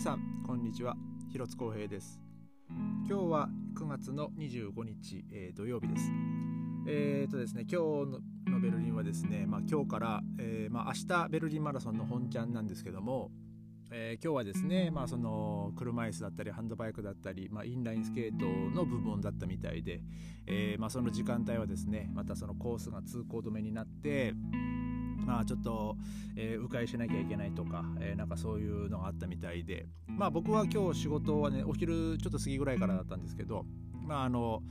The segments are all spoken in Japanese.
皆さんこんにちは。広津光平です。今日は9月の25日、えー、土曜日です。えーとですね今日のベルリンはですね、まあ、今日から、えー、まあ、明日ベルリンマラソンの本ちゃんなんですけども、えー、今日はですね、まあ、その車椅子だったりハンドバイクだったり、まあ、インラインスケートの部門だったみたいで、えー、まあ、その時間帯はですねまたそのコースが通行止めになってまあちょっと、えー、迂回しなきゃいけないとか、えー、なんかそういうのがあったみたいで。まあ僕は今日仕事はねお昼ちょっと過ぎぐらいからだったんですけどまああの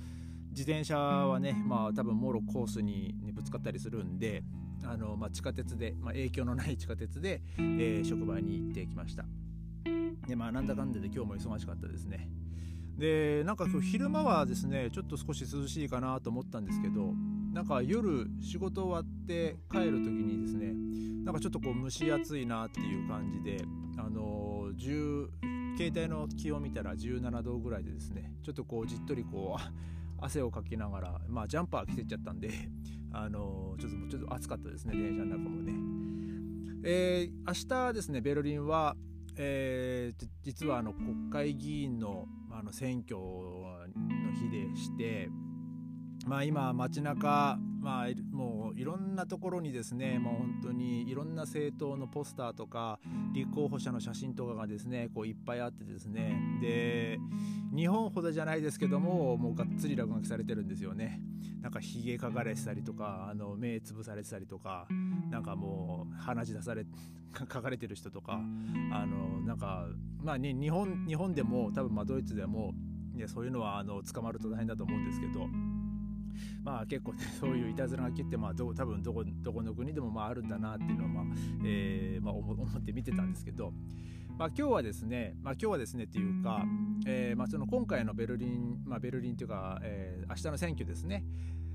自転車はねまあ多分もろコースに、ね、ぶつかったりするんであの、まあ、地下鉄で、まあ、影響のない地下鉄で、えー、職場に行ってきました。でまあなんだかんだで今日も忙しかったですね。でなんか今日昼間はですねちょっと少し涼しいかなと思ったんですけどなんか夜仕事終わって帰る時にですねなんかちょっとこう蒸し暑いなっていう感じであのー、携帯の気温見たら17度ぐらいでですねちょっとこうじっとりこう 汗をかきながらまあジャンパー着てっちゃったんで あのー、ちょっとちょっと暑かったですね電車の中もね。えー、明日ですねベルリンはえー、実はあの国会議員のあの選挙の日でしてまあ今街中まあもういろんなところにですねもう本当にいろんな政党のポスターとか立候補者の写真とかがですねこういっぱいあってですね。で日本ほどじゃないですけどももうがっつり落書きされてるんですよね。なんかひげかかれてたりとかあの目つぶされてたりとかなんかもう鼻血出され 書かれてる人とかあのなんかまあね日本日本でも多分まあドイツでもいやそういうのはあの捕まると大変だと思うんですけど。まあ結構ねそういういたずら書きってまあど多分どこどこの国でもまああるんだなっていうのはまあ、えーまあ、思って見てたんですけど、まあ、今日はですね、まあ、今日はですねっていうか、えーまあ、その今回のベルリン、まあ、ベルリンというか、えー、明日の選挙ですね、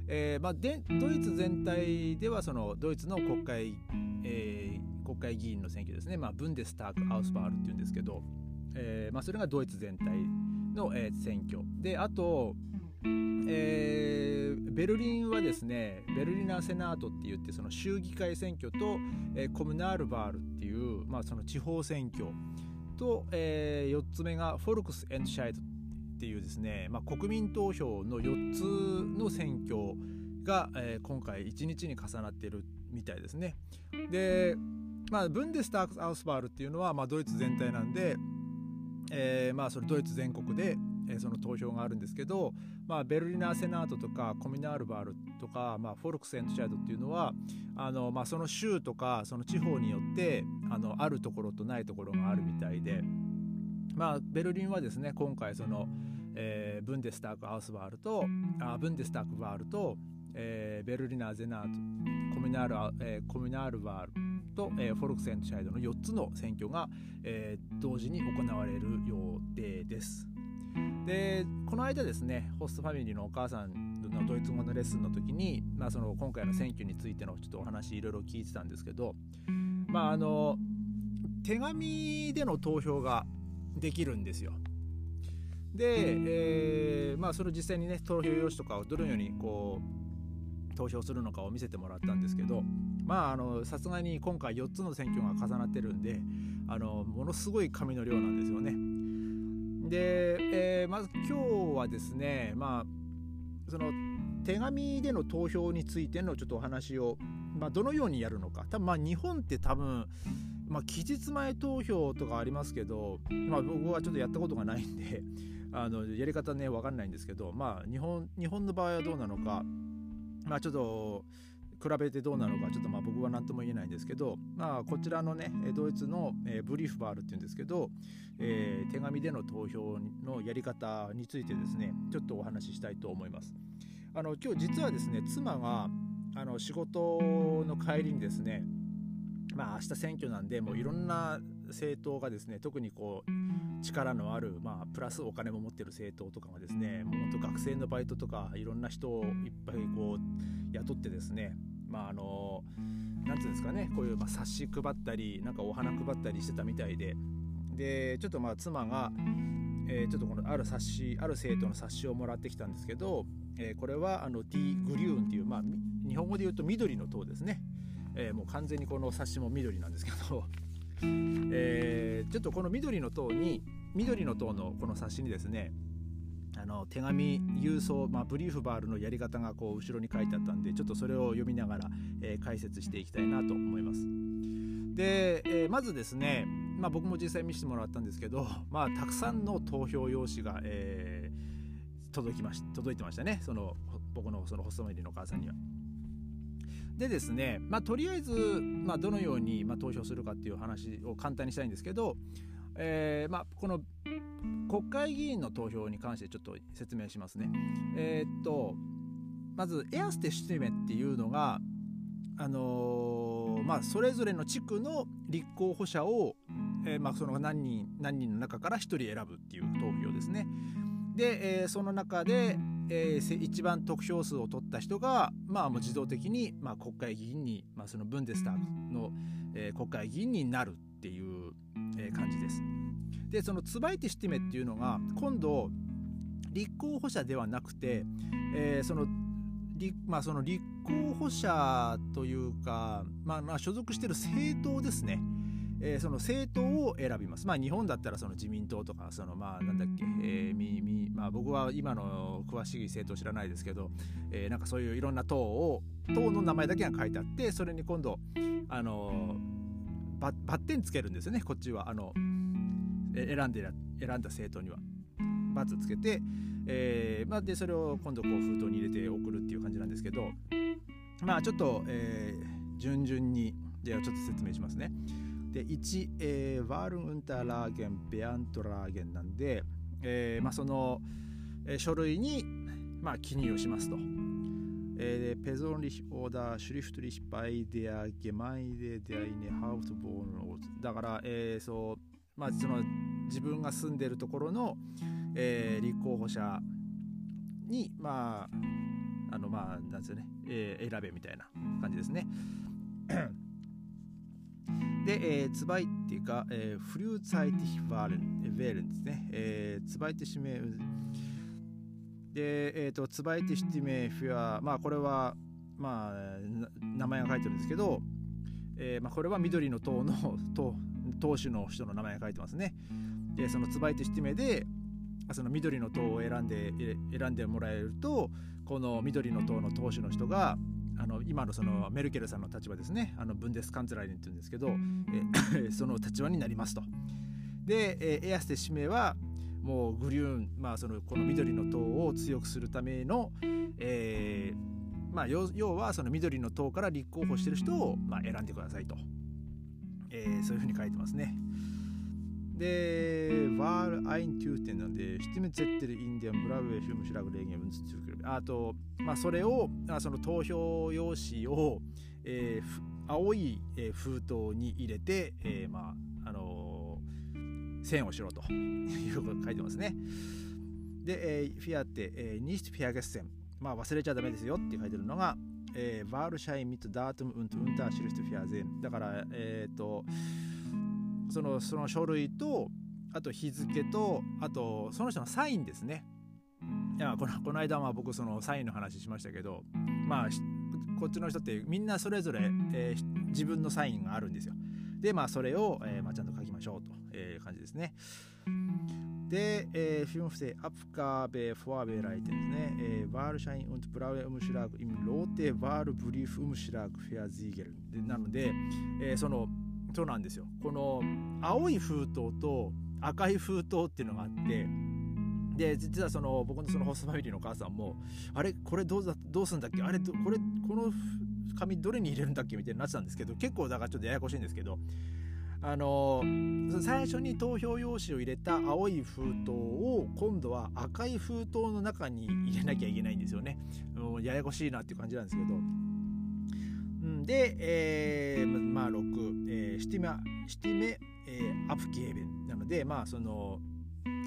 えーまあ、でドイツ全体ではそのドイツの国会、えー、国会議員の選挙ですね、まあ、ブンデスターク・アウスバールっていうんですけど、えーまあ、それがドイツ全体の、えー、選挙。であと、えー、ベルリンはですねベルリナーセナートって言ってその州議会選挙と、えー、コムナールバールっていう、まあ、その地方選挙と、えー、4つ目がフォルクス・エンドシャイドっていうですね、まあ、国民投票の4つの選挙が、えー、今回1日に重なっているみたいですね。で、まあ、ブンデスターク・アウスバールっていうのは、まあ、ドイツ全体なんで、えーまあ、それドイツ全国で、その投票があるんですけど、まあ、ベルリナーセナートとかコミナールバールとか、まあ、フォルクセントシャイドっていうのはあの、まあ、その州とかその地方によってあのあるところとないところがあるみたいで、まあ、ベルリンはですね今回その、えー、ブンデスターク・ハウスバールとあブンデスターク・バールと、えー、ベルリナー・ゼナートコミナール、えー、コミナールバールと、えー、フォルクセントシャイドの4つの選挙が、えー、同時に行われる予定です。でこの間ですねホストファミリーのお母さんのドイツ語のレッスンの時に、まあ、その今回の選挙についてのちょっとお話いろいろ聞いてたんですけど、まあ、あの手紙での投票ができるんですよ。で、えー、まあ、その実際にね投票用紙とかをどのようにこう投票するのかを見せてもらったんですけどまああのさすがに今回4つの選挙が重なってるんであのものすごい紙の量なんですよね。で、えー、まず今日はですね、まあ、その手紙での投票についてのちょっとお話を、まあ、どのようにやるのか。多分まあ日本って多分、まあ、期日前投票とかありますけど、まあ、僕はちょっとやったことがないんで あのやり方ね分かんないんですけど、まあ、日本日本の場合はどうなのか、まあ、ちょっと比べてどうなのかちょっとまあ僕は何とも言えないんですけど、まあ、こちらのねドイツの、えブリーフバールっていうんですけど、えー、手紙での投票のやり方についてですねちょっとお話ししたいと思います。あの今日実はですね妻があの仕事の帰りにですねまあ明日選挙なんでもういろんな政党がですね特にこう力のある、まあ、プラスお金も持ってる政党とかがですねもう本当学生のバイトとかいろんな人をいっぱいこう雇ってですねまああのなんていうんですかねこういうま冊子配ったりなんかお花配ったりしてたみたいで。でちょっとまあ妻が、えー、ちょっとこのある冊子ある生徒の冊子をもらってきたんですけど、えー、これはあの D グリューンっていう、まあ、日本語で言うと緑の塔ですね、えー、もう完全にこの冊子も緑なんですけど。えー、ちょっとこの緑の塔に緑の塔のこの冊子にですねあの手紙郵送、まあ、ブリーフバールのやり方がこう後ろに書いてあったんでちょっとそれを読みながら、えー、解説していきたいなと思います。で、えー、まずですね、まあ、僕も実際見せてもらったんですけど、まあ、たくさんの投票用紙が、えー、届きまし届いてましたねその僕のその細入りのお母さんには。でですね、まあ、とりあえず、まあ、どのように、まあ、投票するかっていう話を簡単にしたいんですけど、えーまあ、この国会議員の投票に関してちょっと説明しますね。えー、っとまずエアステシュテメっていうのが、あのー、まあ、それぞれの地区の立候補者を、えーまあ、その何人何人の中から1人選ぶっていう投票ですね。で、えー、その中で、えー、一番得票数を取った人が、まあ、もう自動的に、まあ、国会議員に、まあ、そのブンデスターの、えー、国会議員になるっていう、えー、感じです。でそのツバイティシティメっていうのが今度立候補者ではなくて、えー、そのまあ、その立候補者というか、まあ、まあ所属している政党ですね、えー、その政党を選びます。まあ、日本だったらその自民党とかそのまあなんだっけ、えーみみまあ、僕は今の詳しい政党知らないですけど、えー、なんかそういういろんな党を党の名前だけが書いてあってそれに今度あのババッテンつけるんですよねこっちはあの選んで選んだ政党には。バツつけて、えーまあ、でそれを今度こう封筒に入れて送るっていう感じなんですけどまあちょっと、えー、順々にではちょっと説明しますね。で1、えー、ワール・ウンターラーゲンベアントラーゲンなんで、えーまあ、その、えー、書類に、まあ、記入をしますと。えー、persönlich oder schriftlich bei der Gemeinde der Hauptwohnort だから、えー、そうまあ、その自分が住んでるところの、えー、立候補者にまああのまあなんですよね、えー、選べみたいな感じですね。で、えー、ツバイっていうか、えー、 frühzeitig wahlen、wählen ですね。えー、 Zweitstimme で、えっ、ー、と、 Zweitstimme für、まあこれは、まあ、名前が書いてるんですけど、えーまあ、これは緑の党の 党党首の人の名前が書いてますね。でそのツバイティシティメでその緑の党を選んで選んでもらえるとこの緑の党の党首の人があの今のそのメルケルさんの立場ですねあのブンデスカンツラインって言うんですけどえ その立場になりますと。で、えエアステ指名はもうグリューン、まあ、そのこの緑の党を強くするための、えーまあ、要はその緑の党から立候補してる人を、まあ、選んでくださいと。えー、そういうふうに書いてますね。で、Wahl eintüten なんで、Stimme Zettel in den Blaue Filmschlagregeln und z u あと、まあ、それを、あその投票用紙を、えー、青い、えー、封筒に入れて、えー、まあ、あのー、線をしろということ書いてますね。で、えー、フィアって、えー、nicht vergessen。まあ、忘れちゃダメですよって書いてるのが、えー、ワールシャイミットダートムウントウンターシルストフィアゼンだからえっ、ー、とそのその書類とあと日付とあとその人のサインですね。いやこのこの間は僕そのサインの話しましたけどまあこっちの人ってみんなそれぞれ、えー、自分のサインがあるんですよ。でまあそれを、えーまあ、ちゃんと書きましょうという感じですね。で、えー、fünfte Abgabe vorbereitet ですね。えー、Wahlschein und Blaue Umschlag im Rote Wahlbrief Umschlag versiegel でなので、えー、そのそうなんですよ。この青い封筒と赤い封筒っていうのがあって、で実はその僕のそのホストファミリーのお母さんもあれ？これどうだどうすんだっけ？あれこれこの紙どれに入れるんだっけ？みたいになってたんですけど結構だからちょっとややこしいんですけどあの最初に投票用紙を入れた青い封筒を今度は赤い封筒の中に入れなきゃいけないんですよね。ややこしいなっていう感じなんですけど。で、えー、まあ6、えー、シティメ、シティメ、えー、アプゲーベンなので、まあその、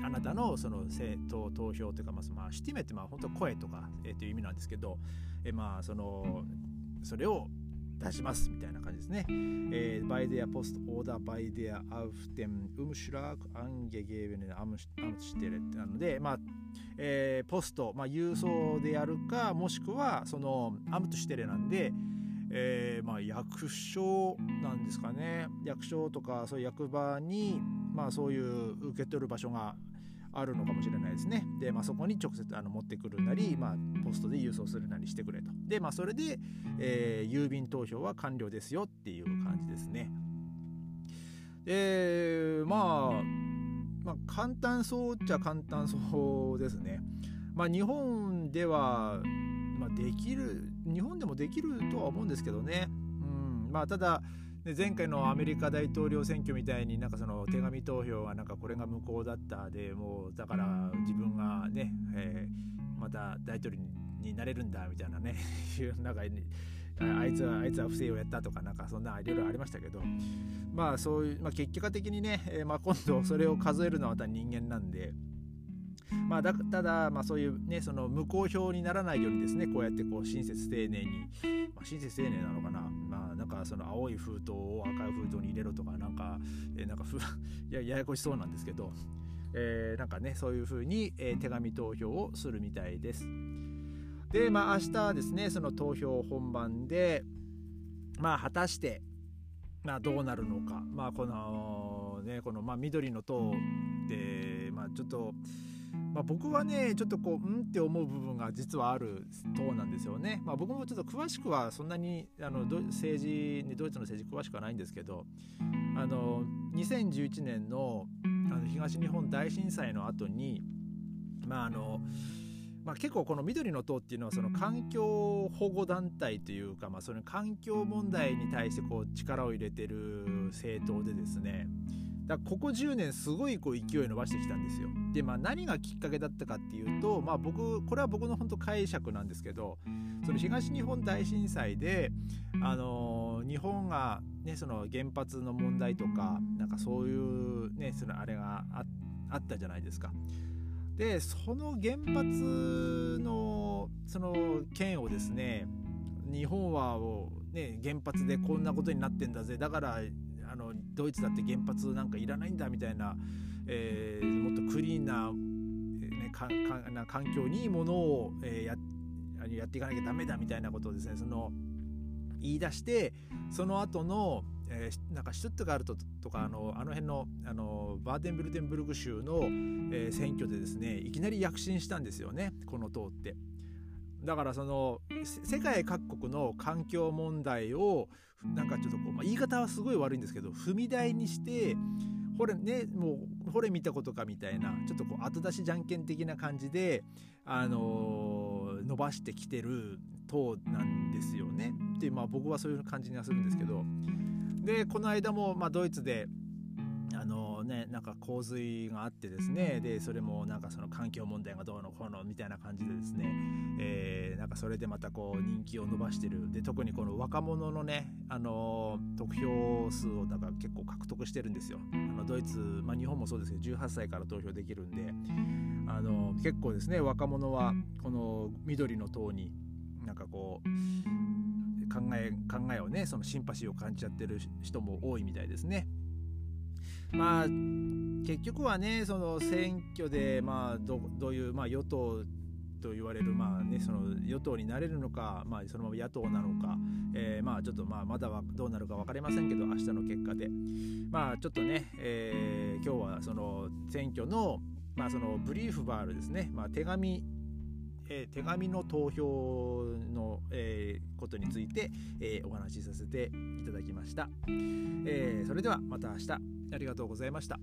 あなたのその政党投票というか、まあ、まあ、シティメってまあ本当声とか、えー、という意味なんですけど、えー、まあその、それを出しますみたいな感じですね。えー、bei der Post oder bei der auf dem Umschlag angegebenen Amtsstelle なので、まあえー、ポスト、まあ、郵送でやるかもしくはそのアムトシテレなんで、えー、まあ、役所なんですかね役所とかそういう役場に、まあ、そういう受け取る場所があるのかもしれないですね。で、まあ、そこに直接あの持ってくるなり、まあ、ポストで郵送するなりしてくれと。で、まあ、それで、えー、郵便投票は完了ですよっていう感じですね。で、まあ、まあ、簡単そうっちゃ簡単そうですね。まあ、日本では、まあ、できる、日本でもできるとは思うんですけどね。うん、まあ、ただ、で前回のアメリカ大統領選挙みたいになんかその手紙投票はなんかこれが無効だったでもうだから自分がね、えー、また大統領になれるんだみたいなね なんかあいつはあいつは不正をやったとかなんかそんないろいろありましたけどまあそういう、まあ、結果的にね、えー、まあ今度それを数えるのはまた人間なんで。まあ、だただ、まあ、そういうねその無効票にならないようにですねこうやってこう親切丁寧に、まあ、親切丁寧なのかななんかその青い封筒を赤い封筒に入れろとかなんか、えー、なんかふ やややこしそうなんですけど、えー、なんかねそういうふうに、えー、手紙投票をするみたいです。でまあ明日ですねその投票本番でまあ果たしてまあどうなるのかまあこのねこのまあ緑の党でまあちょっとまあ、僕はねちょっとこううんって思う部分が実はある党なんですよね。まあ、僕もちょっと詳しくはそんなにあの政治、ね、ドイツの政治詳しくはないんですけどあの2011年のあの東日本大震災の後にまああのまあ、結構この緑の党っていうのはその環境保護団体というか、まあ、その環境問題に対してこう力を入れてる政党でですねだここ10年すごいこう勢い伸ばしてきたんですよ。でまあ何がきっかけだったかっていうとまあ僕これは僕の本当解釈なんですけどその東日本大震災であのー、日本がねその原発の問題とかなんかそういうねそのあれがあったじゃないですか。でその原発のその件をですね日本はね原発でこんなことになってんだぜだからあのドイツだって原発なんかいらないんだみたいな、えー、もっとクリーンな,、ね、かかな環境にいいものを、えー、ややっていかなきゃダメだみたいなことをですねその言い出してその後のえー、なんかシュットガルトとかあのあの辺のあのバーデンブルデンブルグ州の、えー、選挙でですねいきなり躍進したんですよねこの党って。だからその世界各国の環境問題をなんかちょっとこう、まあ、言い方はすごい悪いんですけど踏み台にしてほれねもうほれ見たことかみたいなちょっとこう後出しじゃんけん的な感じであのー、伸ばしてきてる党なんですよね。ってまあ僕はそういう感じにはするんですけど。でこの間もまドイツであのねなんか洪水があってですね。でそれもなんかその環境問題がどうのこうのみたいな感じでですね、えー、なんかそれでまたこう人気を伸ばしてる。で特にこの若者のねあの得票票数をだから結構獲得してるんですよあのドイツ、まあ、日本もそうですけど18歳から投票できるんであの結構ですね若者はこの緑の党になんかこう考え考えをねそのシンパシーを感じちゃってる人も多いみたいですね。まあ結局はねその選挙でまあどどういう、まあ、与党と言われる、まあね、その与党になれるのか、まあ、そのまま野党なのか、えー、まあちょっとまあまだはどうなるか分かりませんけど明日の結果で。まあちょっとね、えー、今日はその選挙の,、まあそのブリーフバールですね、まあ、手紙えー、手紙の投票の、えー、ことについて、えー、お話しさせていただきました、えそれではまた明日。ありがとうございました。